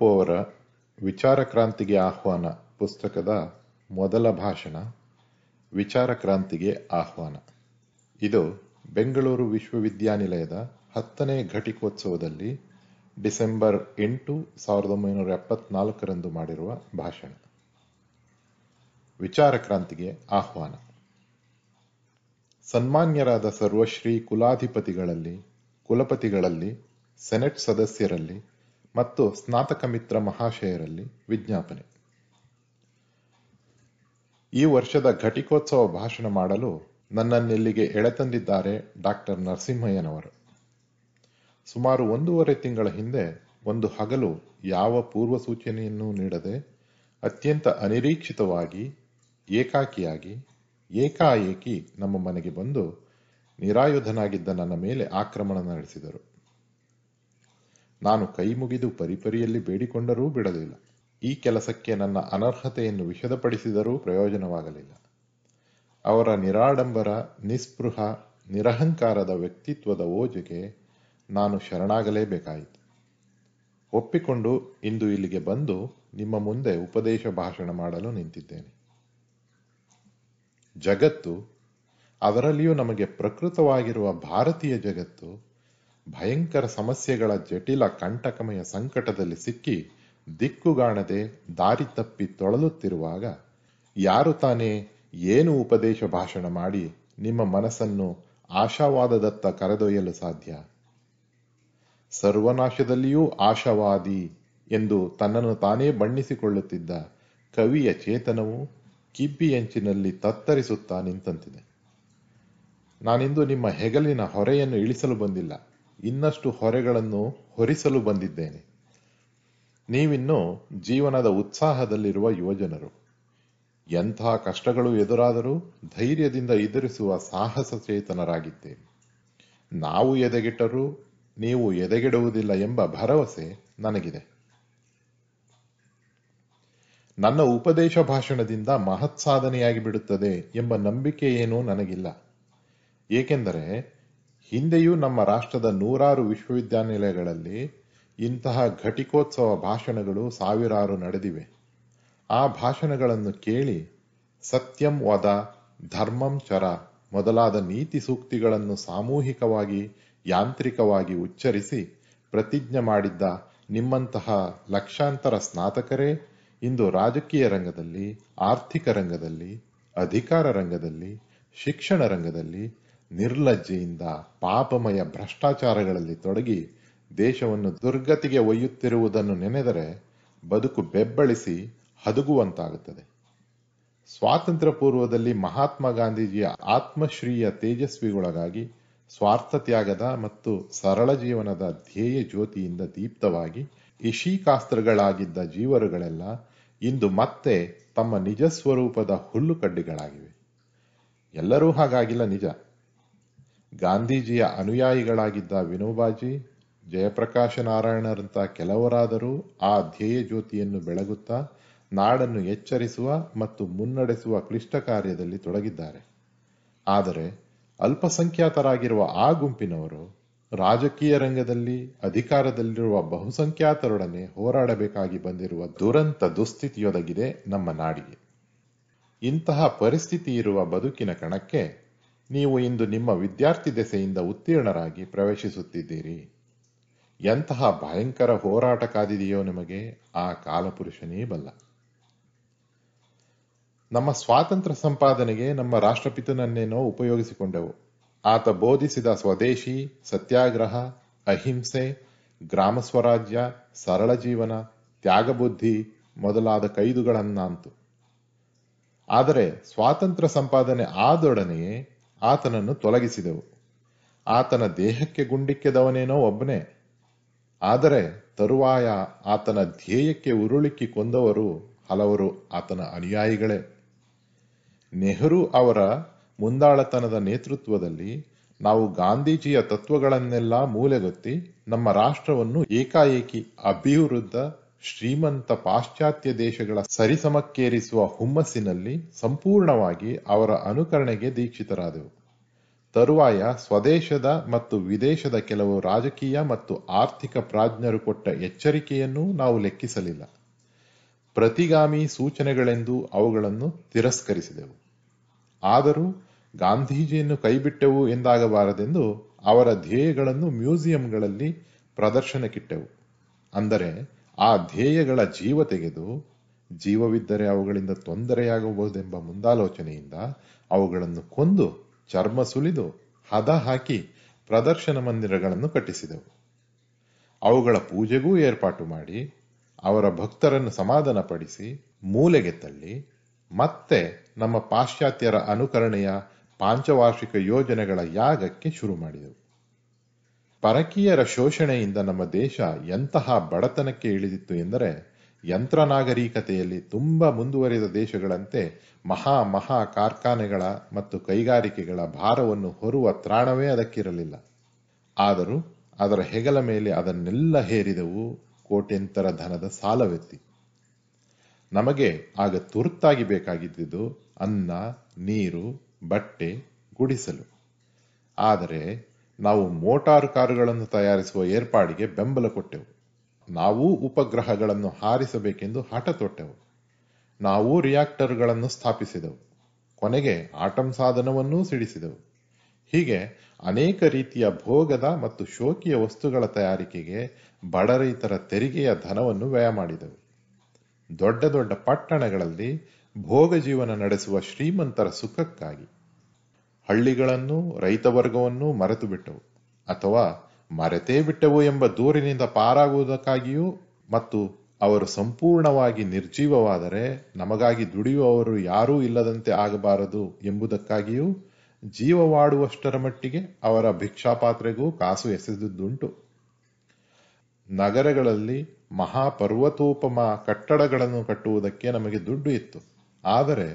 ಅವರ ವಿಚಾರ ಕ್ರಾಂತಿಗೆ ಆಹ್ವಾನ, ಪುಸ್ತಕದ ಮೊದಲ ಭಾಷಣ ವಿಚಾರ ಕ್ರಾಂತಿಗೆ ಆಹ್ವಾನ. ಇದು ಬೆಂಗಳೂರು ವಿಶ್ವವಿದ್ಯಾನಿಲಯದ ಹತ್ತನೇ ಘಟಿಕೋತ್ಸವದಲ್ಲಿ ಡಿಸೆಂಬರ್ ಎಂಟು ಸಾವಿರದ ಒಂಬೈನೂರ ಎಪ್ಪತ್ನಾಲ್ಕರಂದು ಮಾಡಿರುವ ಭಾಷಣ. ವಿಚಾರ ಕ್ರಾಂತಿಗೆ ಆಹ್ವಾನ. ಸನ್ಮಾನ್ಯರಾದ ಸರ್ವಶ್ರೀ ಕುಲಾಧಿಪತಿಗಳಲ್ಲಿ, ಕುಲಪತಿಗಳಲ್ಲಿ, ಸೆನೆಟ್ ಸದಸ್ಯರಲ್ಲಿ ಮತ್ತು ಸ್ನಾತಕ ಮಿತ್ರ ಮಹಾಶಯರಲ್ಲಿ ವಿಜ್ಞಾಪನೆ. ಈ ವರ್ಷದ ಘಟಿಕೋತ್ಸವ ಭಾಷಣ ಮಾಡಲು ನನ್ನನ್ನಿಲ್ಲಿಗೆ ಎಳೆತಂದಿದ್ದಾರೆ ಡಾಕ್ಟರ್ ನರಸಿಂಹಯ್ಯನವರು. ಸುಮಾರು ಒಂದೂವರೆ ತಿಂಗಳ ಹಿಂದೆ ಒಂದು ಹಗಲು ಯಾವ ಪೂರ್ವ ಸೂಚನೆಯನ್ನೂ ನೀಡದೆ ಅತ್ಯಂತ ಅನಿರೀಕ್ಷಿತವಾಗಿ, ಏಕಾಕಿಯಾಗಿ, ಏಕಾಏಕಿ ನಮ್ಮ ಮನೆಗೆ ಬಂದು ನಿರಾಯುಧನಾಗಿದ್ದ ನನ್ನ ಮೇಲೆ ಆಕ್ರಮಣ ನಡೆಸಿದರು. ನಾನು ಕೈ ಮುಗಿದು ಪರಿಪರಿಯಲ್ಲಿ ಬೇಡಿಕೊಂಡರೂ ಬಿಡಲಿಲ್ಲ. ಈ ಕೆಲಸಕ್ಕೆ ನನ್ನ ಅನರ್ಹತೆಯನ್ನು ವಿಷದಪಡಿಸಿದರೂ ಪ್ರಯೋಜನವಾಗಲಿಲ್ಲ. ಅವರ ನಿರಾಡಂಬರ, ನಿಸ್ಪೃಹ, ನಿರಹಂಕಾರದ ವ್ಯಕ್ತಿತ್ವದ ಓಜೆಗೆ ನಾನು ಶರಣಾಗಲೇಬೇಕಾಯಿತು. ಒಪ್ಪಿಕೊಂಡು ಇಂದು ಇಲ್ಲಿಗೆ ಬಂದು ನಿಮ್ಮ ಮುಂದೆ ಉಪದೇಶ ಭಾಷಣ ಮಾಡಲು ನಿಂತಿದ್ದೇನೆ. ಜಗತ್ತು, ಅದರಲ್ಲಿಯೂ ನಮಗೆ ಪ್ರಕೃತವಾಗಿರುವ ಭಾರತೀಯ ಜಗತ್ತು ಭಯಂಕರ ಸಮಸ್ಯೆಗಳ ಜಟಿಲ ಕಂಟಕಮಯ ಸಂಕಟದಲ್ಲಿ ಸಿಕ್ಕಿ ದಿಕ್ಕುಗಾಣದೆ ದಾರಿ ತಪ್ಪಿ ತೊಳಲುತ್ತಿರುವಾಗ ಯಾರು ತಾನೇ ಏನು ಉಪದೇಶ ಭಾಷಣ ಮಾಡಿ ನಿಮ್ಮ ಮನಸ್ಸನ್ನು ಆಶಾವಾದದತ್ತ ಕರೆದೊಯ್ಯಲು ಸಾಧ್ಯ? ಸರ್ವನಾಶದಲ್ಲಿಯೂ ಆಶಾವಾದಿ ಎಂದು ತನ್ನನ್ನು ತಾನೇ ಬಣ್ಣಿಸಿಕೊಳ್ಳುತ್ತಿದ್ದ ಕವಿಯ ಚೇತನವು ಕಿಬ್ಬಿಯಂಚಿನಲ್ಲಿ ತತ್ತರಿಸುತ್ತಾ ನಿಂತಂತಿದೆ. ನಾನಿಂದು ನಿಮ್ಮ ಹೆಗಲಿನ ಹೊರೆಯನ್ನು ಇಳಿಸಲು ಬಂದಿಲ್ಲ. ಇನ್ನಷ್ಟು ಹೊರೆಗಳನ್ನು ಹೊರಿಸಲು ಬಂದಿದ್ದೇನೆ. ನೀವಿನ್ನೂ ಜೀವನದ ಉತ್ಸಾಹದಲ್ಲಿರುವ ಯುವಜನರು. ಎಂಥ ಕಷ್ಟಗಳು ಎದುರಾದರೂ ಧೈರ್ಯದಿಂದ ಎದುರಿಸುವ ಸಾಹಸ ಚೇತನರಾಗಿದ್ದೇನೆ. ನಾವು ಎದೆಗೆಟ್ಟರೂ ನೀವು ಎದೆಗೆಡುವುದಿಲ್ಲ ಎಂಬ ಭರವಸೆ ನನಗಿದೆ. ನನ್ನ ಉಪದೇಶ ಭಾಷಣದಿಂದ ಮಹತ್ ಸಾಧನೆಯಾಗಿ ಬಿಡುತ್ತದೆ ಎಂಬ ನಂಬಿಕೆ ಏನೂ ನನಗಿಲ್ಲ. ಏಕೆಂದರೆ ಹಿಂದೆಯೂ ನಮ್ಮ ರಾಷ್ಟ್ರದ ನೂರಾರು ವಿಶ್ವವಿದ್ಯಾನಿಲಯಗಳಲ್ಲಿ ಇಂತಹ ಘಟಿಕೋತ್ಸವ ಭಾಷಣಗಳು ಸಾವಿರಾರು ನಡೆದಿವೆ. ಆ ಭಾಷಣಗಳನ್ನು ಕೇಳಿ ಸತ್ಯಂ ವದ ಧರ್ಮಂ ಚರ ಮೊದಲಾದ ನೀತಿ ಸೂಕ್ತಿಗಳನ್ನು ಸಾಮೂಹಿಕವಾಗಿ, ಯಾಂತ್ರಿಕವಾಗಿ ಉಚ್ಚರಿಸಿ ಪ್ರತಿಜ್ಞೆ ಮಾಡಿದ್ದ ನಿಮ್ಮಂತಹ ಲಕ್ಷಾಂತರ ಸ್ನಾತಕರೇ, ಇಂದು ರಾಜಕೀಯ ರಂಗದಲ್ಲಿ, ಆರ್ಥಿಕ ರಂಗದಲ್ಲಿ, ಅಧಿಕಾರ ರಂಗದಲ್ಲಿ, ಶಿಕ್ಷಣ ರಂಗದಲ್ಲಿ ನಿರ್ಲಜ್ಜೆಯಿಂದ ಪಾಪಮಯ ಭ್ರಷ್ಟಾಚಾರಗಳಲ್ಲಿ ತೊಡಗಿ ದೇಶವನ್ನು ದುರ್ಗತಿಗೆ ಒಯ್ಯುತ್ತಿರುವುದನ್ನು ನೆನೆದರೆ ಬದುಕು ಬೆಬ್ಬಳಿಸಿ ಹದುಗುವಂತಾಗುತ್ತದೆ. ಸ್ವಾತಂತ್ರ್ಯ ಪೂರ್ವದಲ್ಲಿ ಮಹಾತ್ಮ ಗಾಂಧೀಜಿಯ ಆತ್ಮಶ್ರೀಯ ತೇಜಸ್ವಿಗೊಳಗಾಗಿ ಸ್ವಾರ್ಥ ತ್ಯಾಗದ ಮತ್ತು ಸರಳ ಜೀವನದ ಧ್ಯೇಯ ಜ್ಯೋತಿಯಿಂದ ದೀಪ್ತವಾಗಿ ಇಶೀಕಾಸ್ತ್ರಗಳಾಗಿದ್ದ ಜೀವರುಗಳೆಲ್ಲ ಇಂದು ಮತ್ತೆ ತಮ್ಮ ನಿಜ ಸ್ವರೂಪದ ಹುಲ್ಲುಕಡ್ಡಿಗಳಾಗಿವೆ. ಎಲ್ಲರೂ ಹಾಗಾಗಿಲ್ಲ ನಿಜ. ಗಾಂಧೀಜಿಯ ಅನುಯಾಯಿಗಳಾಗಿದ್ದ ವಿನೋಬಾಜಿ ಜಯಪ್ರಕಾಶ ನಾರಾಯಣರಂಥ ಕೆಲವರಾದರೂ ಆ ಧ್ಯೇಯ ಜ್ಯೋತಿಯನ್ನು ಬೆಳಗುತ್ತಾ ನಾಡನ್ನು ಎಚ್ಚರಿಸುವ ಮತ್ತು ಮುನ್ನಡೆಸುವ ಕ್ಲಿಷ್ಟ ಕಾರ್ಯದಲ್ಲಿ ತೊಡಗಿದ್ದಾರೆ. ಆದರೆ ಅಲ್ಪಸಂಖ್ಯಾತರಾಗಿರುವ ಆ ಗುಂಪಿನವರು ರಾಜಕೀಯ ರಂಗದಲ್ಲಿ ಅಧಿಕಾರದಲ್ಲಿರುವ ಬಹುಸಂಖ್ಯಾತರೊಡನೆ ಹೋರಾಡಬೇಕಾಗಿ ಬಂದಿರುವ ದುರಂತ ದುಸ್ಥಿತಿಯೊದಗಿದೆ ನಮ್ಮ ನಾಡಿಗೆ. ಇಂತಹ ಪರಿಸ್ಥಿತಿ ಇರುವ ಬದುಕಿನ ಕಣಕ್ಕೆ ನೀವು ಇಂದು ನಿಮ್ಮ ವಿದ್ಯಾರ್ಥಿ ದೆಸೆಯಿಂದ ಉತ್ತೀರ್ಣರಾಗಿ ಪ್ರವೇಶಿಸುತ್ತಿದ್ದೀರಿ. ಎಂತಹ ಭಯಂಕರ ಹೋರಾಟ ಕಾದಿದೆಯೋ ನಿಮಗೆ ಆ ಕಾಲಪುರುಷನೇ ಬಲ್ಲ. ನಮ್ಮ ಸ್ವಾತಂತ್ರ್ಯ ಸಂಪಾದನೆಗೆ ನಮ್ಮ ರಾಷ್ಟ್ರಪಿತನನ್ನೇನೋ ಉಪಯೋಗಿಸಿಕೊಂಡೆವು. ಆತ ಬೋಧಿಸಿದ ಸ್ವದೇಶಿ, ಸತ್ಯಾಗ್ರಹ, ಅಹಿಂಸೆ, ಗ್ರಾಮ ಸ್ವರಾಜ್ಯ, ಸರಳ ಜೀವನ, ತ್ಯಾಗಬುದ್ಧಿ ಮೊದಲಾದ ಕೈದುಗಳನ್ನಾಂತು. ಆದರೆ ಸ್ವಾತಂತ್ರ್ಯ ಸಂಪಾದನೆ ಆದೊಡನೆಯೇ ಆತನನ್ನು ತೊಲಗಿಸಿದೆವು. ಆತನ ದೇಹಕ್ಕೆ ಗುಂಡಿಕ್ಕೆದವನೇನೋ ಒಬ್ಬನೇ. ಆದರೆ ತರುವಾಯ ಆತನ ಧ್ಯೇಯಕ್ಕೆ ಉರುಳಿಕ್ಕಿ ಕೊಂದವರು ಹಲವರು ಆತನ ಅನುಯಾಯಿಗಳೇ. ನೆಹರು ಅವರ ಮುಂದಾಳತನದ ನೇತೃತ್ವದಲ್ಲಿ ನಾವು ಗಾಂಧೀಜಿಯ ತತ್ವಗಳನ್ನೆಲ್ಲ ಮೂಲೆಗೊತ್ತಿ ನಮ್ಮ ರಾಷ್ಟ್ರವನ್ನು ಏಕಾಏಕಿ ಅಭಿವೃದ್ಧ ಶ್ರೀಮಂತ ಪಾಶ್ಚಾತ್ಯ ದೇಶಗಳ ಸರಿಸಮಕ್ಕೇರಿಸುವ ಹುಮ್ಮಸ್ಸಿನಲ್ಲಿ ಸಂಪೂರ್ಣವಾಗಿ ಅವರ ಅನುಕರಣೆಗೆ ದೀಕ್ಷಿತರಾದೆವು. ತರುವಾಯ ಸ್ವದೇಶದ ಮತ್ತು ವಿದೇಶದ ಕೆಲವು ರಾಜಕೀಯ ಮತ್ತು ಆರ್ಥಿಕ ಪ್ರಾಜ್ಞರು ಕೊಟ್ಟ ಎಚ್ಚರಿಕೆಯನ್ನೂ ನಾವು ಲೆಕ್ಕಿಸಲಿಲ್ಲ. ಪ್ರತಿಗಾಮಿ ಸೂಚನೆಗಳೆಂದು ಅವುಗಳನ್ನು ತಿರಸ್ಕರಿಸಿದೆವು. ಆದರೂ ಗಾಂಧೀಜಿಯನ್ನು ಕೈಬಿಟ್ಟೆವು ಎಂದಾಗಬಾರದೆಂದು ಅವರ ಧ್ಯೇಯಗಳನ್ನು ಮ್ಯೂಸಿಯಂಗಳಲ್ಲಿ ಪ್ರದರ್ಶನಕ್ಕಿಟ್ಟೆವು. ಅಂದರೆ ಆ ಧ್ಯೇಯಗಳ ಜೀವ ತೆಗೆದು ಜೀವವಿದ್ದರೆ ಅವುಗಳಿಂದ ತೊಂದರೆಯಾಗಬಹುದೆಂಬ ಮುಂದಾಲೋಚನೆಯಿಂದ ಅವುಗಳನ್ನು ಕೊಂದು ಚರ್ಮ ಸುಲಿದು ಹದ ಹಾಕಿ ಪ್ರದರ್ಶನ ಮಂದಿರಗಳನ್ನು ಕಟ್ಟಿಸಿದೆವು. ಅವುಗಳ ಪೂಜೆಗೂ ಏರ್ಪಾಟು ಮಾಡಿ ಅವರ ಭಕ್ತರನ್ನು ಸಮಾಧಾನಪಡಿಸಿ ಮೂಲೆಗೆ ತಳ್ಳಿ ಮತ್ತೆ ನಮ್ಮ ಪಾಶ್ಚಾತ್ಯರ ಅನುಕರಣೆಯ ಪಾಂಚವಾರ್ಷಿಕ ಯೋಜನೆಗಳ ಯಾಗಕ್ಕೆ ಶುರು ಮಾಡಿದೆವು. ಪರಕೀಯರ ಶೋಷಣೆಯಿಂದ ನಮ್ಮ ದೇಶ ಎಂತಹ ಬಡತನಕ್ಕೆ ಇಳಿದಿತ್ತು ಎಂದರೆ ಯಂತ್ರ ನಾಗರಿಕತೆಯಲ್ಲಿ ತುಂಬ ಮುಂದುವರಿದ ದೇಶಗಳಂತೆ ಮಹಾ ಮಹಾ ಕಾರ್ಖಾನೆಗಳ ಮತ್ತು ಕೈಗಾರಿಕೆಗಳ ಭಾರವನ್ನು ಹೊರುವ ತ್ರಾಣವೇ ಅದಕ್ಕಿರಲಿಲ್ಲ. ಆದರೂ ಅದರ ಹೆಗಲ ಮೇಲೆ ಅದನ್ನೆಲ್ಲ ಹೇರಿದವು ಕೋಟ್ಯಂತರ ಧನದ ಸಾಲವೆತ್ತಿ. ನಮಗೆ ಆಗ ತುರ್ತಾಗಿ ಬೇಕಾಗಿದ್ದುದು ಅನ್ನ, ನೀರು, ಬಟ್ಟೆ, ಗುಡಿಸಲು. ಆದರೆ ನಾವು ಮೋಟಾರ್ ಕಾರುಗಳನ್ನು ತಯಾರಿಸುವ ಏರ್ಪಾಡಿಗೆ ಬೆಂಬಲ ಕೊಟ್ಟೆವು. ನಾವೂ ಉಪಗ್ರಹಗಳನ್ನು ಹಾರಿಸಬೇಕೆಂದು ಹಠ ತೊಟ್ಟೆವು. ನಾವು ರಿಯಾಕ್ಟರ್ಗಳನ್ನು ಸ್ಥಾಪಿಸಿದೆವು. ಕೊನೆಗೆ ಆಟಂ ಸಾಧನವನ್ನೂ ಸಿಡಿಸಿದೆವು. ಹೀಗೆ ಅನೇಕ ರೀತಿಯ ಭೋಗದ ಮತ್ತು ಶೋಕಿಯ ವಸ್ತುಗಳ ತಯಾರಿಕೆಗೆ ಬಡ ರೈತರ ತೆರಿಗೆಯ ಧನವನ್ನು ವ್ಯಯ ಮಾಡಿದೆವು. ದೊಡ್ಡ ದೊಡ್ಡ ಪಟ್ಟಣಗಳಲ್ಲಿ ಭೋಗ ಜೀವನ ನಡೆಸುವ ಶ್ರೀಮಂತರ ಸುಖಕ್ಕಾಗಿ. ಹಳ್ಳಿಗಳನ್ನು ರೈತ ವರ್ಗವನ್ನು ಮರೆತು ಬಿಟ್ಟವು ಅಥವಾ ಮರೆತೇ ಬಿಟ್ಟವು ಎಂಬ ದೂರಿನಿಂದ ಪಾರಾಗುವುದಕ್ಕಾಗಿಯೂ ಮತ್ತು ಅವರು ಸಂಪೂರ್ಣವಾಗಿ ನಿರ್ಜೀವವಾದರೆ ನಮಗಾಗಿ ದುಡಿಯುವವರು ಯಾರೂ ಇಲ್ಲದಂತೆ ಆಗಬಾರದು ಎಂಬುದಕ್ಕಾಗಿಯೂ ಜೀವವಾಡುವಷ್ಟರ ಮಟ್ಟಿಗೆ ಅವರ ಭಿಕ್ಷಾಪಾತ್ರೆಗೂ ಕಾಸು ಎಸೆದುದುಂಟು ನಗರಗಳಲ್ಲಿ ಮಹಾಪರ್ವತೋಪಮ ಕಟ್ಟಡಗಳನ್ನು ಕಟ್ಟುವುದಕ್ಕೆ ನಮಗೆ ದುಡ್ಡು ಇತ್ತು. ಆದರೆ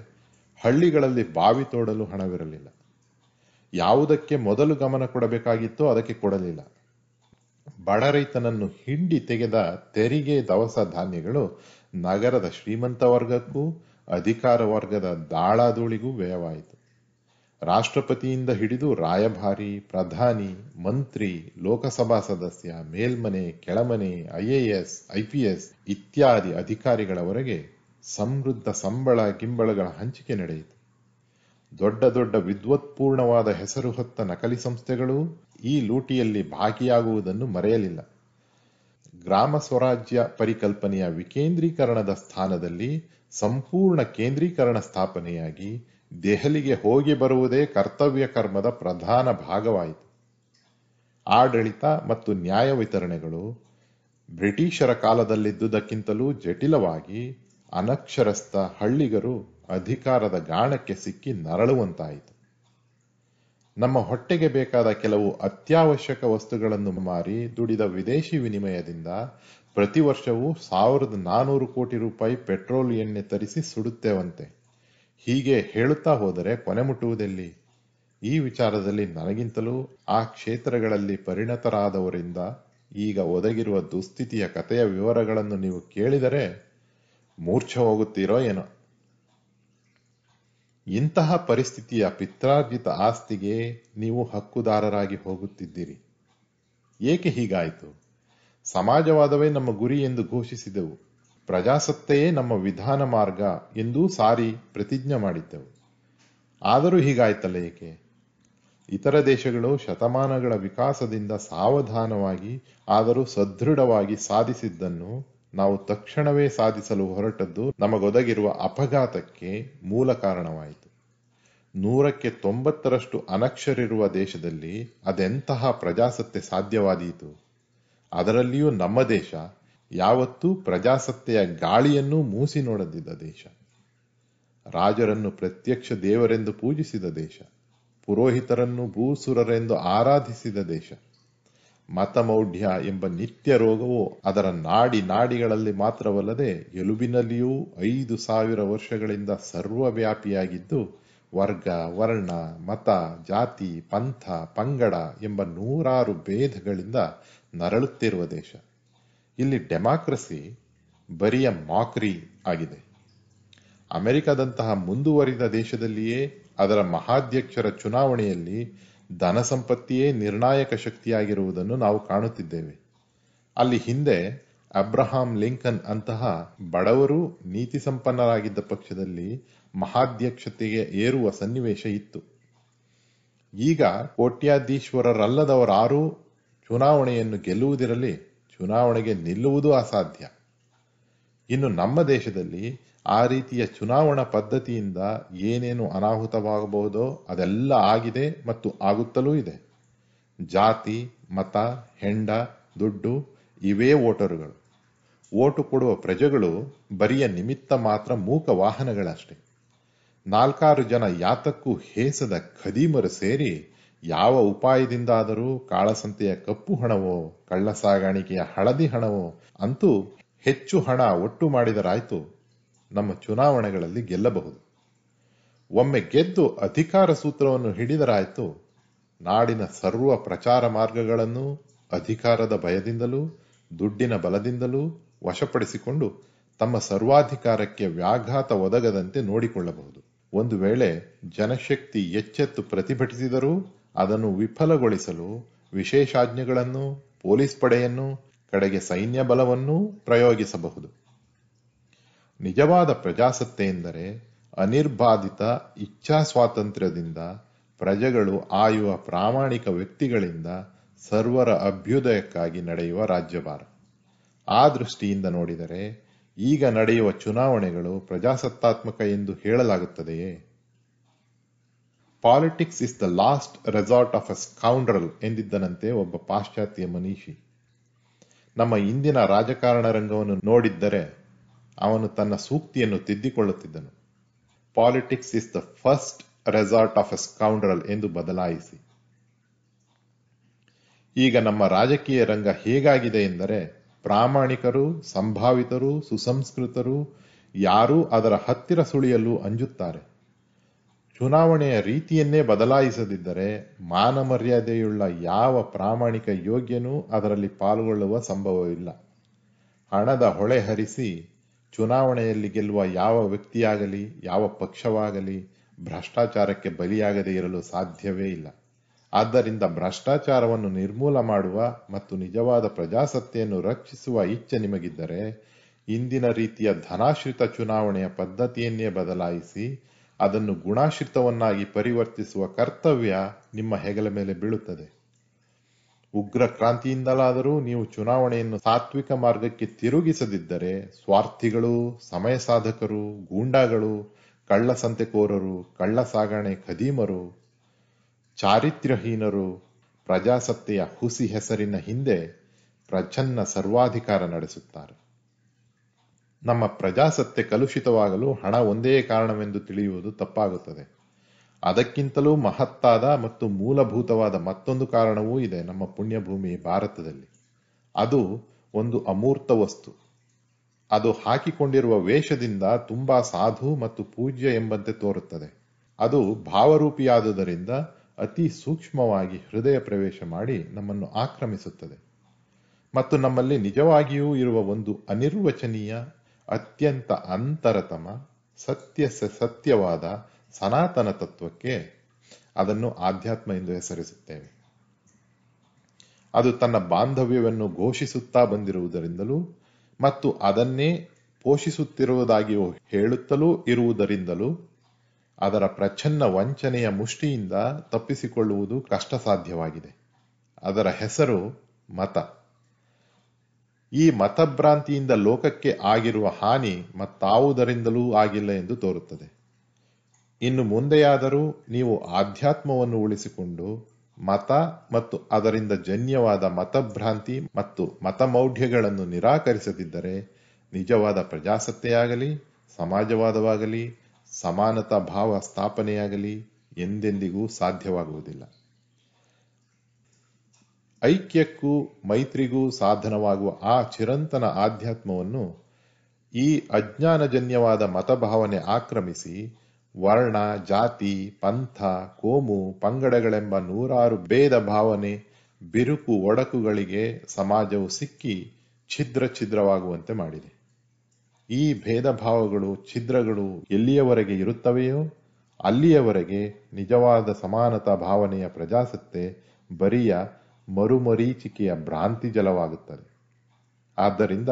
ಹಳ್ಳಿಗಳಲ್ಲಿ ಬಾವಿ ತೋಡಲು ಹಣವಿರಲಿಲ್ಲ. ಯಾವುದಕ್ಕೆ ಮೊದಲು ಗಮನ ಕೊಡಬೇಕಾಗಿತ್ತೋ ಅದಕ್ಕೆ ಕೊಡಲಿಲ್ಲ. ಬಡ ರೈತನನ್ನು ಹಿಂಡಿ ತೆಗೆದ ತೆರಿಗೆ ದವಸ ಧಾನ್ಯಗಳು ನಗರದ ಶ್ರೀಮಂತ ವರ್ಗಕ್ಕೂ ಅಧಿಕಾರ ವರ್ಗದ ದಾಳಾಧೂಳಿಗೂ ವ್ಯಯವಾಯಿತು. ರಾಷ್ಟ್ರಪತಿಯಿಂದ ಹಿಡಿದು ರಾಯಭಾರಿ, ಪ್ರಧಾನಿ, ಮಂತ್ರಿ, ಲೋಕಸಭಾ ಸದಸ್ಯ, ಮೇಲ್ಮನೆ, ಕೆಳಮನೆ ಐಎಎಸ್ ಐಪಿಎಸ್ ಇತ್ಯಾದಿ ಅಧಿಕಾರಿಗಳವರೆಗೆ ಸಮೃದ್ಧ ಸಂಬಳ ಕಿಂಬಳಗಳ ಹಂಚಿಕೆ ನಡೆಯಿತು. ದೊಡ್ಡ ದೊಡ್ಡ ವಿದ್ವತ್ಪೂರ್ಣವಾದ ಹೆಸರು ಹೊತ್ತ ನಕಲಿ ಸಂಸ್ಥೆಗಳು ಈ ಲೂಟಿಯಲ್ಲಿ ಭಾಗಿಯಾಗುವುದನ್ನು ಮರೆಯಲಿಲ್ಲ. ಗ್ರಾಮ ಸ್ವರಾಜ್ಯ ಪರಿಕಲ್ಪನೆಯ ವಿಕೇಂದ್ರೀಕರಣದ ಸ್ಥಾನದಲ್ಲಿ ಸಂಪೂರ್ಣ ಕೇಂದ್ರೀಕರಣ ಸ್ಥಾಪನೆಯಾಗಿ ದೆಹಲಿಗೆ ಹೋಗಿ ಬರುವುದೇ ಕರ್ತವ್ಯ ಕರ್ಮದ ಪ್ರಧಾನ ಭಾಗವಾಯಿತು. ಆಡಳಿತ ಮತ್ತು ನ್ಯಾಯ ವಿತರಣೆಗಳು ಬ್ರಿಟಿಷರ ಕಾಲದಲ್ಲಿದ್ದುದಕ್ಕಿಂತಲೂ ಜಟಿಲವಾಗಿ ಅನಕ್ಷರಸ್ಥ ಹಳ್ಳಿಗರು ಅಧಿಕಾರದ ಗಾಣಕ್ಕೆ ಸಿಕ್ಕಿ ನರಳುವಂತಾಯಿತು. ನಮ್ಮ ಹೊಟ್ಟೆಗೆ ಬೇಕಾದ ಕೆಲವು ಅತ್ಯವಶ್ಯಕ ವಸ್ತುಗಳನ್ನು ಮಾರಿ ದುಡಿದ ವಿದೇಶಿ ವಿನಿಮಯದಿಂದ ಪ್ರತಿ ವರ್ಷವೂ ಸಾವಿರದ ನಾನೂರು ಕೋಟಿ ರೂಪಾಯಿ ಪೆಟ್ರೋಲ್ ಎಣ್ಣೆ ತರಿಸಿ ಸುಡುತ್ತೇವಂತೆ. ಹೀಗೆ ಹೇಳುತ್ತಾ ಹೋದರೆ ಕೊನೆ ಮುಟ್ಟುವುದೆಲ್ಲಿ? ಈ ವಿಚಾರದಲ್ಲಿ ನನಗಿಂತಲೂ ಆ ಕ್ಷೇತ್ರಗಳಲ್ಲಿ ಪರಿಣತರಾದವರಿಂದ ಈಗ ಒದಗಿರುವ ದುಸ್ಥಿತಿಯ ಕಥೆಯ ವಿವರಗಳನ್ನು ನೀವು ಕೇಳಿದರೆ ಮೂರ್ಛೆ ಹೋಗುತ್ತೀರೋ ಏನೋ. ಇಂತಹ ಪರಿಸ್ಥಿತಿಯ ಪಿತ್ರಾರ್ಜಿತ ಆಸ್ತಿಗೆ ನೀವು ಹಕ್ಕುದಾರರಾಗಿ ಹೋಗುತ್ತಿದ್ದೀರಿ. ಏಕೆ ಹೀಗಾಯಿತು? ಸಮಾಜವಾದವೇ ನಮ್ಮ ಗುರಿ ಎಂದು ಘೋಷಿಸಿದೆವು. ಪ್ರಜಾಸತ್ತೆಯೇ ನಮ್ಮ ವಿಧಾನ ಮಾರ್ಗ ಎಂದೂ ಸಾರಿ ಪ್ರತಿಜ್ಞೆ ಮಾಡಿದ್ದೆವು. ಆದರೂ ಹೀಗಾಯ್ತಲ್ಲ ಏಕೆ? ಇತರ ದೇಶಗಳು ಶತಮಾನಗಳ ವಿಕಾಸದಿಂದ ಸಾವಧಾನವಾಗಿ, ಆದರೂ ಸದೃಢವಾಗಿ ಸಾಧಿಸಿದ್ದನ್ನು ನಾವು ತಕ್ಷಣವೇ ಸಾಧಿಸಲು ಹೊರಟದ್ದು ನಮಗೊದಗಿರುವ ಅಪಘಾತಕ್ಕೆ ಮೂಲ ಕಾರಣವಾಯಿತು. ನೂರಕ್ಕೆ ತೊಂಬತ್ತರಷ್ಟು ಅನಕ್ಷರಿರುವ ದೇಶದಲ್ಲಿ ಅದೆಂತಹ ಪ್ರಜಾಸತ್ತೆ ಸಾಧ್ಯವಾದೀತು? ಅದರಲ್ಲಿಯೂ ನಮ್ಮ ದೇಶ ಯಾವತ್ತೂ ಪ್ರಜಾಸತ್ತೆಯ ಗಾಳಿಯನ್ನು ಮೂಸಿ ನೋಡದಿದ್ದ ದೇಶ. ರಾಜರನ್ನು ಪ್ರತ್ಯಕ್ಷ ದೇವರೆಂದು ಪೂಜಿಸಿದ ದೇಶ. ಪುರೋಹಿತರನ್ನು ಭೂಸುರರೆಂದು ಆರಾಧಿಸಿದ ದೇಶ. ಮತಮೌಢ್ಯ ಎಂಬ ನಿತ್ಯ ರೋಗವು ಅದರ ನಾಡಿ ನಾಡಿಗಳಲ್ಲಿ ಮಾತ್ರವಲ್ಲದೆ ಎಲುಬಿನಲ್ಲಿಯೂ ಐದು ಸಾವಿರ ವರ್ಷಗಳಿಂದ ಸರ್ವವ್ಯಾಪಿಯಾಗಿದ್ದು ವರ್ಗ, ವರ್ಣ, ಮತ, ಜಾತಿ, ಪಂಥ, ಪಂಗಡ ಎಂಬ ನೂರಾರು ಭೇದಗಳಿಂದ ನರಳುತ್ತಿರುವ ದೇಶ. ಇಲ್ಲಿ ಡೆಮಾಕ್ರಸಿ ಬರಿಯ ಮಾಕ್ರಿ ಆಗಿದೆ. ಅಮೆರಿಕದಂತಹ ಮುಂದುವರಿದ ದೇಶದಲ್ಲಿಯೇ ಅದರ ಮಹಾಧ್ಯಕ್ಷರ ಚುನಾವಣೆಯಲ್ಲಿ ಧನ ಸಂಪತ್ತಿಯೇ ನಿರ್ಣಾಯಕ ಶಕ್ತಿಯಾಗಿರುವುದನ್ನು ನಾವು ಕಾಣುತ್ತಿದ್ದೇವೆ. ಅಲ್ಲಿ ಹಿಂದೆ ಅಬ್ರಹಾಂ ಲಿಂಕನ್ ಅಂತಹ ಬಡವರು ನೀತಿ ಸಂಪನ್ನರಾಗಿದ್ದ ಪಕ್ಷದಲ್ಲಿ ಮಹಾಧ್ಯಕ್ಷತೆಗೆ ಏರುವ ಸನ್ನಿವೇಶ ಇತ್ತು. ಈಗ ಕೋಟ್ಯಾಧೀಶ್ವರರಲ್ಲದವರಾರೂ ಚುನಾವಣೆಯನ್ನು ಗೆಲ್ಲುವುದಿರಲಿ, ಚುನಾವಣೆಗೆ ನಿಲ್ಲುವುದು ಅಸಾಧ್ಯ. ಇನ್ನು ನಮ್ಮ ದೇಶದಲ್ಲಿ ಆ ರೀತಿಯ ಚುನಾವಣಾ ಪದ್ಧತಿಯಿಂದ ಏನೇನು ಅನಾಹುತವಾಗಬಹುದೋ ಅದೆಲ್ಲ ಆಗಿದೆ ಮತ್ತು ಆಗುತ್ತಲೂ ಇದೆ. ಜಾತಿ, ಮತ, ಹೆಂಡ, ದುಡ್ಡು ಇವೇ ವೋಟರುಗಳು. ಓಟು ಕೊಡುವ ಪ್ರಜೆಗಳು ಬರಿಯ ನಿಮಿತ್ತ ಮಾತ್ರ ಮೂಕ ವಾಹನಗಳಷ್ಟೇ. ನಾಲ್ಕಾರು ಜನ ಯಾತಕ್ಕೂ ಹೇಸದ ಖದೀಮರು ಸೇರಿ ಯಾವ ಉಪಾಯದಿಂದಾದರೂ ಕಾಳಸಂತೆಯ ಕಪ್ಪು ಹಣವೋ ಕಳ್ಳ ಸಾಗಾಣಿಕೆಯ ಹಳದಿ ಹಣವೋ ಅಂತೂ ಹೆಚ್ಚು ಹಣ ಒಟ್ಟು ಮಾಡಿದರಾಯ್ತು ನಮ್ಮ ಚುನಾವಣೆಗಳಲ್ಲಿ ಗೆಲ್ಲಬಹುದು. ಒಮ್ಮೆ ಗೆದ್ದು ಅಧಿಕಾರ ಸೂತ್ರವನ್ನು ಹಿಡಿದರಾಯ್ತು ನಾಡಿನ ಸರ್ವ ಪ್ರಚಾರ ಮಾರ್ಗಗಳನ್ನು ಅಧಿಕಾರದ ಭಯದಿಂದಲೂ, ದುಡ್ಡಿನ ಬಲದಿಂದಲೂ ವಶಪಡಿಸಿಕೊಂಡು ತಮ್ಮ ಸರ್ವಾಧಿಕಾರಕ್ಕೆ ವ್ಯಾಘಾತ ಒದಗದಂತೆ ನೋಡಿಕೊಳ್ಳಬಹುದು. ಒಂದು ವೇಳೆ ಜನಶಕ್ತಿ ಎಚ್ಚೆತ್ತು ಪ್ರತಿಭಟಿಸಿದರೂ ಅದನ್ನು ವಿಫಲಗೊಳಿಸಲು ವಿಶೇಷಾಜ್ಞೆಗಳನ್ನು, ಪೊಲೀಸ್ ಪಡೆಯನ್ನು ಕಡೆಗೆ ಸೈನ್ಯ ಬಲವನ್ನೂ ಪ್ರಯೋಗಿಸಬಹುದು. ನಿಜವಾದ ಪ್ರಜಾಸತ್ತೆ ಎಂದರೆ ಅನಿರ್ಬಾಧಿತ ಇಚ್ಛಾ ಸ್ವಾತಂತ್ರ್ಯದಿಂದ ಪ್ರಜೆಗಳು ಆಯುವ ಪ್ರಾಮಾಣಿಕ ವ್ಯಕ್ತಿಗಳಿಂದ ಸರ್ವರ ಅಭ್ಯುದಯಕ್ಕಾಗಿ ನಡೆಯುವ ರಾಜ್ಯಭಾರ. ಆ ದೃಷ್ಟಿಯಿಂದ ನೋಡಿದರೆ ಈಗ ನಡೆಯುವ ಚುನಾವಣೆಗಳು ಪ್ರಜಾಸತ್ತಾತ್ಮಕ ಎಂದು ಹೇಳಲಾಗುತ್ತದೆಯೇ? Politics is the last resort of a scoundrel ಎಂದಿದ್ದನಂತೆ ಒಬ್ಬ ಪಾಶ್ಚಾತ್ಯ ಮನೀಷಿ ನಮ್ಮ ಇಂದಿನ ರಾಜಕಾರಣ ರಂಗವನ್ನು ನೋಡಿದ್ದರೆ ಅವನು ತನ್ನ ಸೂಕ್ತಿಯನ್ನು ತಿದ್ದಿಕೊಳ್ಳುತ್ತಿದ್ದನು. Politics is the first resort of a scoundrel ಎಂದು ಬದಲಾಯಿಸಿ. ಈಗ ನಮ್ಮ ರಾಜಕೀಯ ರಂಗ ಹೇಗಾಗಿದೆ ಎಂದರೆ ಪ್ರಾಮಾಣಿಕರು, ಸಂಭಾವಿತರು, ಸುಸಂಸ್ಕೃತರು ಯಾರೂ ಅದರ ಹತ್ತಿರ ಸುಳಿಯಲು ಅಂಜುತ್ತಾರೆ. ಚುನಾವಣೆಯ ರೀತಿಯನ್ನೇ ಬದಲಾಯಿಸದಿದ್ದರೆ ಮಾನಮರ್ಯಾದೆಯುಳ್ಳ ಯಾವ ಪ್ರಾಮಾಣಿಕ ಯೋಗ್ಯನೂ ಅದರಲ್ಲಿ ಪಾಲ್ಗೊಳ್ಳುವ ಸಂಭವವಿಲ್ಲ ಹಣದ ಹೊಳೆ ಹರಿಸಿ ಚುನಾವಣೆಯಲ್ಲಿ ಗೆಲ್ಲುವ ಯಾವ ವ್ಯಕ್ತಿಯಾಗಲಿ, ಯಾವ ಪಕ್ಷವಾಗಲಿ ಭ್ರಷ್ಟಾಚಾರಕ್ಕೆ ಬಲಿಯಾಗದೇ ಇರಲು ಸಾಧ್ಯವೇ ಇಲ್ಲ. ಆದ್ದರಿಂದ ಭ್ರಷ್ಟಾಚಾರವನ್ನು ನಿರ್ಮೂಲ ಮಾಡುವ ಮತ್ತು ನಿಜವಾದ ಪ್ರಜಾಸತ್ತೆಯನ್ನು ರಕ್ಷಿಸುವ ಇಚ್ಛೆ ನಿಮಗಿದ್ದರೆ, ಇಂದಿನ ರೀತಿಯ ಧನಾಶ್ರಿತ ಚುನಾವಣೆಯ ಪದ್ಧತಿಯನ್ನೇ ಬದಲಾಯಿಸಿ ಅದನ್ನು ಗುಣಾಶ್ರಿತವನ್ನಾಗಿ ಪರಿವರ್ತಿಸುವ ಕರ್ತವ್ಯ ನಿಮ್ಮ ಹೆಗಲ ಮೇಲೆ ಬೀಳುತ್ತದೆ. ಉಗ್ರ ಕ್ರಾಂತಿಯಿಂದಲಾದರೂ ನೀವು ಚುನಾವಣೆಯನ್ನು ಸಾತ್ವಿಕ ಮಾರ್ಗಕ್ಕೆ ತಿರುಗಿಸದಿದ್ದರೆ ಸ್ವಾರ್ಥಿಗಳು, ಸಮಯ ಸಾಧಕರು, ಗೂಂಡಾಗಳು ಕಳ್ಳ ಸಂತೆಕೋರರು ಕಳ್ಳ ಸಾಗಣೆ ಖದೀಮರು, ಚಾರಿತ್ರ್ಯಹೀನರು, ಪ್ರಜಾಸತ್ತೆಯ ಹುಸಿ ಹೆಸರಿನ ಹಿಂದೆ ಪ್ರಚನ್ನ ಸರ್ವಾಧಿಕಾರ ನಡೆಸುತ್ತಾರೆ. ನಮ್ಮ ಪ್ರಜಾಸತ್ತೆ ಕಲುಷಿತವಾಗಲು ಹಣ ಒಂದೇ ಕಾರಣವೆಂದು ತಿಳಿಯುವುದು ತಪ್ಪಾಗುತ್ತದೆ. ಅದಕ್ಕಿಂತಲೂ ಮಹತ್ತಾದ ಮತ್ತು ಮೂಲಭೂತವಾದ ಮತ್ತೊಂದು ಕಾರಣವೂ ಇದೆ ನಮ್ಮ ಪುಣ್ಯಭೂಮಿ ಭಾರತದಲ್ಲಿ. ಅದು ಒಂದು ಅಮೂರ್ತ ವಸ್ತು. ಅದು ಹಾಕಿಕೊಂಡಿರುವ ವೇಷದಿಂದ ತುಂಬಾ ಸಾಧು ಮತ್ತು ಪೂಜ್ಯ ಎಂಬಂತೆ ತೋರುತ್ತದೆ. ಅದು ಭಾವರೂಪಿಯಾದುದರಿಂದ ಅತಿ ಸೂಕ್ಷ್ಮವಾಗಿ ಹೃದಯ ಪ್ರವೇಶ ಮಾಡಿ ನಮ್ಮನ್ನು ಆಕ್ರಮಿಸುತ್ತದೆ. ಮತ್ತು ನಮ್ಮಲ್ಲಿ ನಿಜವಾಗಿಯೂ ಇರುವ ಒಂದು ಅನಿರ್ವಚನೀಯ ಅತ್ಯಂತ ಅಂತರತಮ, ಸತ್ಯ ಸತ್ಯವಾದ ಸನಾತನ ತತ್ವಕ್ಕೆ ಅದನ್ನು ಆಧ್ಯಾತ್ಮ ಎಂದು ಹೆಸರಿಸುತ್ತೇವೆ. ಅದು ತನ್ನ ಬಾಂಧವ್ಯವನ್ನು ಘೋಷಿಸುತ್ತಾ ಬಂದಿರುವುದರಿಂದಲೂ ಮತ್ತು ಅದನ್ನೇ ಪೋಷಿಸುತ್ತಿರುವುದಾಗಿಯೂ ಹೇಳುತ್ತಲೂ ಇರುವುದರಿಂದಲೂ ಅದರ ಪ್ರಚ್ಛನ್ನ ವಂಚನೆಯ ಮುಷ್ಟಿಯಿಂದ ತಪ್ಪಿಸಿಕೊಳ್ಳುವುದು ಕಷ್ಟ ಸಾಧ್ಯವಾಗಿದೆ ಅದರ ಹೆಸರು ಮತ. ಈ ಮತಭ್ರಾಂತಿಯಿಂದ ಲೋಕಕ್ಕೆ ಆಗಿರುವ ಹಾನಿ ಮತ್ತಾವುದರಿಂದಲೂ ಆಗಿಲ್ಲ ಎಂದು ತೋರುತ್ತದೆ. ಇನ್ನು ಮುಂದೆಯಾದರೂ ನೀವು ಆಧ್ಯಾತ್ಮವನ್ನು ಉಳಿಸಿಕೊಂಡು ಮತ ಮತ್ತು ಅದರಿಂದ ಜನ್ಯವಾದ ಮತಭ್ರಾಂತಿ ಮತ್ತು ಮತಮೌಢ್ಯಗಳನ್ನು ನಿರಾಕರಿಸದಿದ್ದರೆ ನಿಜವಾದ ಪ್ರಜಾಸತ್ತೆಯಾಗಲಿ, ಸಮಾಜವಾದವಾಗಲಿ, ಸಮಾನತಾ ಭಾವ ಸ್ಥಾಪನೆಯಾಗಲಿ ಎಂದೆಂದಿಗೂ ಸಾಧ್ಯವಾಗುವುದಿಲ್ಲ. ಐಕ್ಯಕ್ಕೂ ಮೈತ್ರಿಗೂ ಸಾಧನವಾಗುವ ಆ ಚಿರಂತನ ಆಧ್ಯಾತ್ಮವನ್ನು ಈ ಅಜ್ಞಾನಜನ್ಯವಾದ ಮತಭಾವನೆ ಆಕ್ರಮಿಸಿ ವರ್ಣ, ಜಾತಿ, ಪಂಥ, ಕೋಮು, ಪಂಗಡಗಳೆಂಬ ನೂರಾರು ಭೇದ ಭಾವನೆ, ಬಿರುಕು, ಒಡಕುಗಳಿಗೆ ಸಮಾಜವು ಸಿಕ್ಕಿ ಛಿದ್ರ ಛಿದ್ರವಾಗುವಂತೆ ಮಾಡಿದೆ. ಈ ಭೇದ ಭಾವಗಳು ಛಿದ್ರಗಳು ಎಲ್ಲಿಯವರೆಗೆ ಇರುತ್ತವೆಯೋ ಅಲ್ಲಿಯವರೆಗೆ ನಿಜವಾದ ಸಮಾನತಾ ಭಾವನೆಯ ಪ್ರಜಾಸತ್ತೆ ಬರಿಯ ಮರುಮರೀಚಿಕೆಯ ಭ್ರಾಂತಿ ಜಲವಾಗುತ್ತದೆ. ಆದ್ದರಿಂದ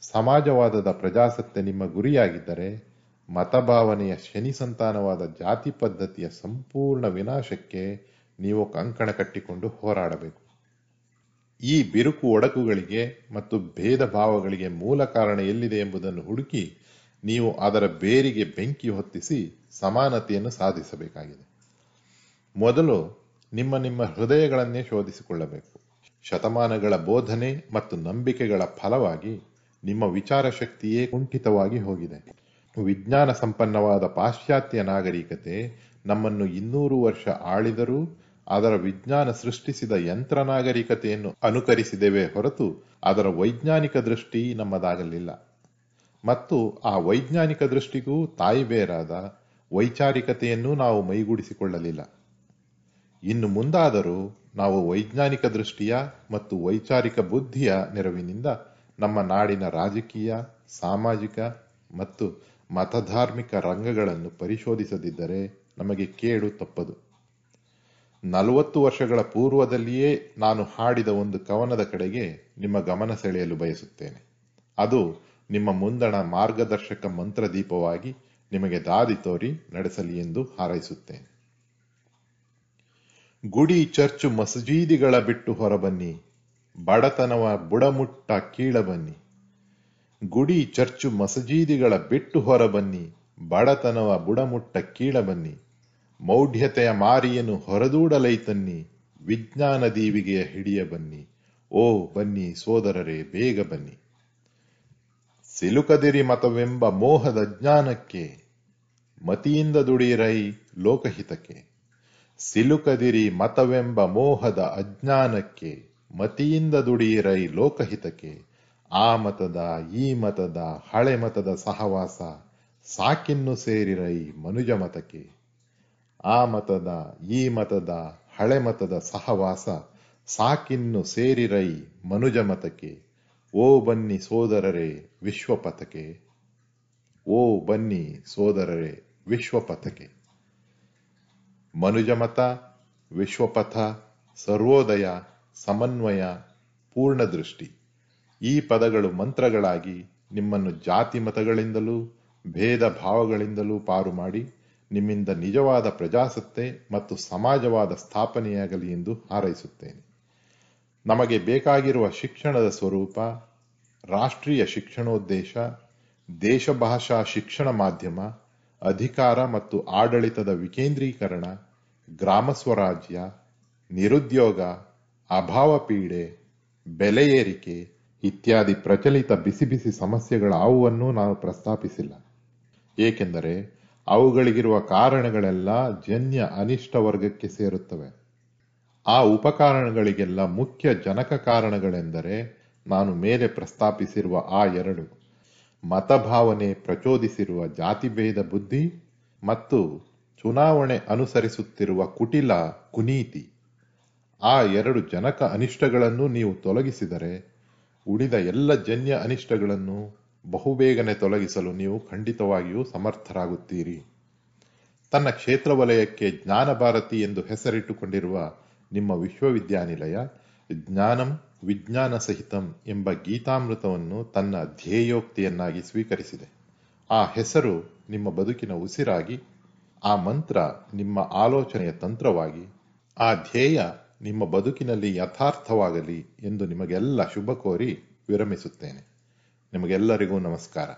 ಸಮಾಜವಾದದ ಪ್ರಜಾಸತ್ತೆ ನಿಮ್ಮ ಗುರಿಯಾಗಿದ್ದರೆ ಮತಭಾವನೆಯ ಶನಿ ಸಂತಾನವಾದ ಜಾತಿ ಪದ್ಧತಿಯ ಸಂಪೂರ್ಣ ವಿನಾಶಕ್ಕೆ ನೀವು ಕಂಕಣ ಕಟ್ಟಿಕೊಂಡು ಹೋರಾಡಬೇಕು. ಈ ಬಿರುಕು ಒಡಕುಗಳಿಗೆ ಮತ್ತು ಭೇದ ಭಾವಗಳಿಗೆ ಮೂಲ ಕಾರಣ ಎಲ್ಲಿದೆ ಎಂಬುದನ್ನು ಹುಡುಕಿ ನೀವು ಅದರ ಬೇರಿಗೆ ಬೆಂಕಿ ಹೊತ್ತಿಸಿ ಸಮಾನತೆಯನ್ನು ಸಾಧಿಸಬೇಕಾಗಿದೆ. ಮೊದಲು ನಿಮ್ಮ ನಿಮ್ಮ ಹೃದಯಗಳನ್ನೇ ಶೋಧಿಸಿಕೊಳ್ಳಬೇಕು. ಶತಮಾನಗಳ ಬೋಧನೆ ಮತ್ತು ನಂಬಿಕೆಗಳ ಫಲವಾಗಿ ನಿಮ್ಮ ವಿಚಾರ ಶಕ್ತಿಯೇ ಕುಂಠಿತವಾಗಿ ಹೋಗಿದೆ. ವಿಜ್ಞಾನ ಸಂಪನ್ನವಾದ ಪಾಶ್ಚಾತ್ಯ ನಾಗರಿಕತೆ ನಮ್ಮನ್ನು ಇನ್ನೂರು ವರ್ಷ ಆಳಿದರೂ ಅದರ ವಿಜ್ಞಾನ ಸೃಷ್ಟಿಸಿದ ಯಂತ್ರ ನಾಗರಿಕತೆಯನ್ನು ಅನುಕರಿಸಿದೆವೇ ಹೊರತು ಅದರ ವೈಜ್ಞಾನಿಕ ದೃಷ್ಟಿ ನಮ್ಮದಾಗಲಿಲ್ಲ. ಮತ್ತು ಆ ವೈಜ್ಞಾನಿಕ ದೃಷ್ಟಿಗೂ ತಾಯಿಬೇರಾದ ವೈಚಾರಿಕತೆಯನ್ನು ನಾವು ಮೈಗೂಡಿಸಿಕೊಳ್ಳಲಿಲ್ಲ. ಇನ್ನು ಮುಂದಾದರೂ ನಾವು ವೈಜ್ಞಾನಿಕ ದೃಷ್ಟಿಯ ಮತ್ತು ವೈಚಾರಿಕ ಬುದ್ಧಿಯ ನೆರವಿನಿಂದ ನಮ್ಮ ನಾಡಿನ ರಾಜಕೀಯ, ಸಾಮಾಜಿಕ ಮತ್ತು ಮತಧಾರ್ಮಿಕ ರಂಗಗಳನ್ನು ಪರಿಶೋಧಿಸದಿದ್ದರೆ ನಮಗೆ ಕೇಡು ತಪ್ಪದು. ನಲವತ್ತು ವರ್ಷಗಳ ಪೂರ್ವದಲ್ಲಿಯೇ ನಾನು ಹಾಡಿದ ಒಂದು ಕವನದ ಕಡೆಗೆ ನಿಮ್ಮ ಗಮನ ಸೆಳೆಯಲು ಬಯಸುತ್ತೇನೆ. ಅದು ನಿಮ್ಮ ಮುಂದಣ ಮಾರ್ಗದರ್ಶಕ ಮಂತ್ರದೀಪವಾಗಿ ನಿಮಗೆ ದಾರಿ ತೋರಿ ನಡೆಸಲಿ ಎಂದು ಹಾರೈಸುತ್ತೇನೆ. ಗುಡಿ ಚರ್ಚು ಮಸಜೀದಿಗಳ ಬಿಟ್ಟು ಹೊರಬನ್ನಿ. ಬಡತನವ ಬುಡಮುಟ್ಟ ಕೀಳಬನ್ನಿ ಗುಡಿ ಚರ್ಚು ಮಸಜೀದಿಗಳ ಬಿಟ್ಟು ಹೊರಬನ್ನಿ. ಬಡತನವ ಬುಡಮುಟ್ಟ ಕೀಳಬನ್ನಿ ಮೌಢ್ಯತೆಯ ಮಾರಿಯನ್ನು ಹೊರದೂಡಲೈತನ್ನಿ ವಿಜ್ಞಾನ ದೀವಿಗೆಯ ಹಿಡಿಯ ಬನ್ನಿ. ಓ ಬನ್ನಿ ಸೋದರರೇ, ಬೇಗ ಬನ್ನಿ. ಸಿಲುಕದಿರಿ ಮತವೆಂಬ ಮೋಹದ ಜ್ಞಾನಕ್ಕೆ, ಮತಿಯಿಂದ ದುಡಿರೈ ಲೋಕಹಿತಕ್ಕೆ. ಸಿಲುಕದಿರಿ ಮತವೆಂಬ ಮೋಹದ ಅಜ್ಞಾನಕ್ಕೆ, ಮತಿಯಿಂದ ದುಡಿಯಿರೈ ಲೋಕಹಿತಕ್ಕೆ. ಆ ಮತದ, ಈ ಮತದ, ಹಳೆ ಮತದ ಸಹವಾಸ ಸಾಕಿನ್ನು ಸೇರಿರೈ ಮನುಜ ಮತಕ್ಕೆ. ಆ ಮತದ, ಈ ಮತದ, ಹಳೆ ಮತದ ಸಹವಾಸ ಸಾಕಿನ್ನು ಸೇರಿರೈ ಮನುಜ ಮತಕ್ಕೆ. ಓ ಬನ್ನಿ ಸೋದರರೇ ವಿಶ್ವಪಥಕ್ಕೆ. ಓ ಬನ್ನಿ ಸೋದರರೇ ವಿಶ್ವಪಥಕ್ಕೆ. ಮನುಜಮತ, ವಿಶ್ವಪಥ, ಸರ್ವೋದಯ, ಸಮನ್ವಯ, ಪೂರ್ಣದೃಷ್ಟಿ. ಈ ಪದಗಳು ಮಂತ್ರಗಳಾಗಿ ನಿಮ್ಮನ್ನು ಜಾತಿ ಮತಗಳಿಂದಲೂ, ಭೇದ ಭಾವಗಳಿಂದಲೂ ಪಾರು ಮಾಡಿ, ನಿಮ್ಮಿಂದ ನಿಜವಾದ ಪ್ರಜಾಸತ್ತೆ ಮತ್ತು ಸಮಾಜವಾದ ಸ್ಥಾಪನೆಯಾಗಲಿ ಎಂದು ಹಾರೈಸುತ್ತೇನೆ. ನಮಗೆ ಬೇಕಾಗಿರುವ ಶಿಕ್ಷಣದ ಸ್ವರೂಪ, ರಾಷ್ಟ್ರೀಯ ಶಿಕ್ಷಣೋದ್ದೇಶ, ದೇಶಭಾಷಾ ಶಿಕ್ಷಣ ಮಾಧ್ಯಮ ಅಧಿಕಾರ ಮತ್ತು ಆಡಳಿತದ ವಿಕೇಂದ್ರೀಕರಣ, ಗ್ರಾಮ ಸ್ವರಾಜ್ಯ, ನಿರುದ್ಯೋಗ, ಅಭಾವ ಪೀಡೆ, ಬೆಲೆ ಏರಿಕೆ ಇತ್ಯಾದಿ ಪ್ರಚಲಿತ ಬಿಸಿ ಬಿಸಿ ಸಮಸ್ಯೆಗಳಾವುವನ್ನೂ ನಾನು ಪ್ರಸ್ತಾಪಿಸಿಲ್ಲ. ಏಕೆಂದರೆ ಅವುಗಳಿಗಿರುವ ಕಾರಣಗಳೆಲ್ಲ ಜನ್ಯ ಅನಿಷ್ಟ ವರ್ಗಕ್ಕೆ ಸೇರುತ್ತವೆ. ಆ ಉಪಕಾರಣಗಳಿಗೆಲ್ಲ ಮುಖ್ಯ ಜನಕ ಕಾರಣಗಳೆಂದರೆ ನಾನು ಮೇಲೆ ಪ್ರಸ್ತಾಪಿಸಿರುವ ಆ ಎರಡು. ಮತಭಾವನೆ ಪ್ರಚೋದಿಸಿರುವ ಜಾತಿಭೇದ ಬುದ್ಧಿ ಮತ್ತು ಚುನಾವಣೆ ಅನುಸರಿಸುತ್ತಿರುವ ಕುಟಿಲ ಕುನೀತಿ. ಆ ಎರಡು ಜನಕ ಅನಿಷ್ಟಗಳನ್ನು ನೀವು ತೊಲಗಿಸಿದರೆ, ಉಳಿದ ಎಲ್ಲ ಜನ್ಯ ಅನಿಷ್ಟಗಳನ್ನು ಬಹುಬೇಗನೆ ತೊಲಗಿಸಲು ನೀವು ಖಂಡಿತವಾಗಿಯೂ ಸಮರ್ಥರಾಗುತ್ತೀರಿ. ತನ್ನ ಕ್ಷೇತ್ರ ವಲಯಕ್ಕೆ ಜ್ಞಾನಭಾರತಿ ಎಂದು ಹೆಸರಿಟ್ಟುಕೊಂಡಿರುವ ನಿಮ್ಮ ವಿಶ್ವವಿದ್ಯಾನಿಲಯ, ಜ್ಞಾನಂ ವಿಜ್ಞಾನ ಸಹಿತಂ ಎಂಬ ಗೀತಾಮೃತವನ್ನು ತನ್ನ ಧ್ಯೇಯೋಕ್ತಿಯನ್ನಾಗಿ ಸ್ವೀಕರಿಸಿದೆ. ಆ ಹೆಸರು ನಿಮ್ಮ ಬದುಕಿನ ಉಸಿರಾಗಿ, ಆ ಮಂತ್ರ ನಿಮ್ಮ ಆಲೋಚನೆಯ ತಂತ್ರವಾಗಿ, ಆ ಧ್ಯೇಯ ನಿಮ್ಮ ಬದುಕಿನಲ್ಲಿ ಯಥಾರ್ಥವಾಗಲಿ ಎಂದು ನಿಮಗೆಲ್ಲ ಶುಭ ಕೋರಿ ವಿರಮಿಸುತ್ತೇನೆ. ನಿಮಗೆಲ್ಲರಿಗೂ ನಮಸ್ಕಾರ.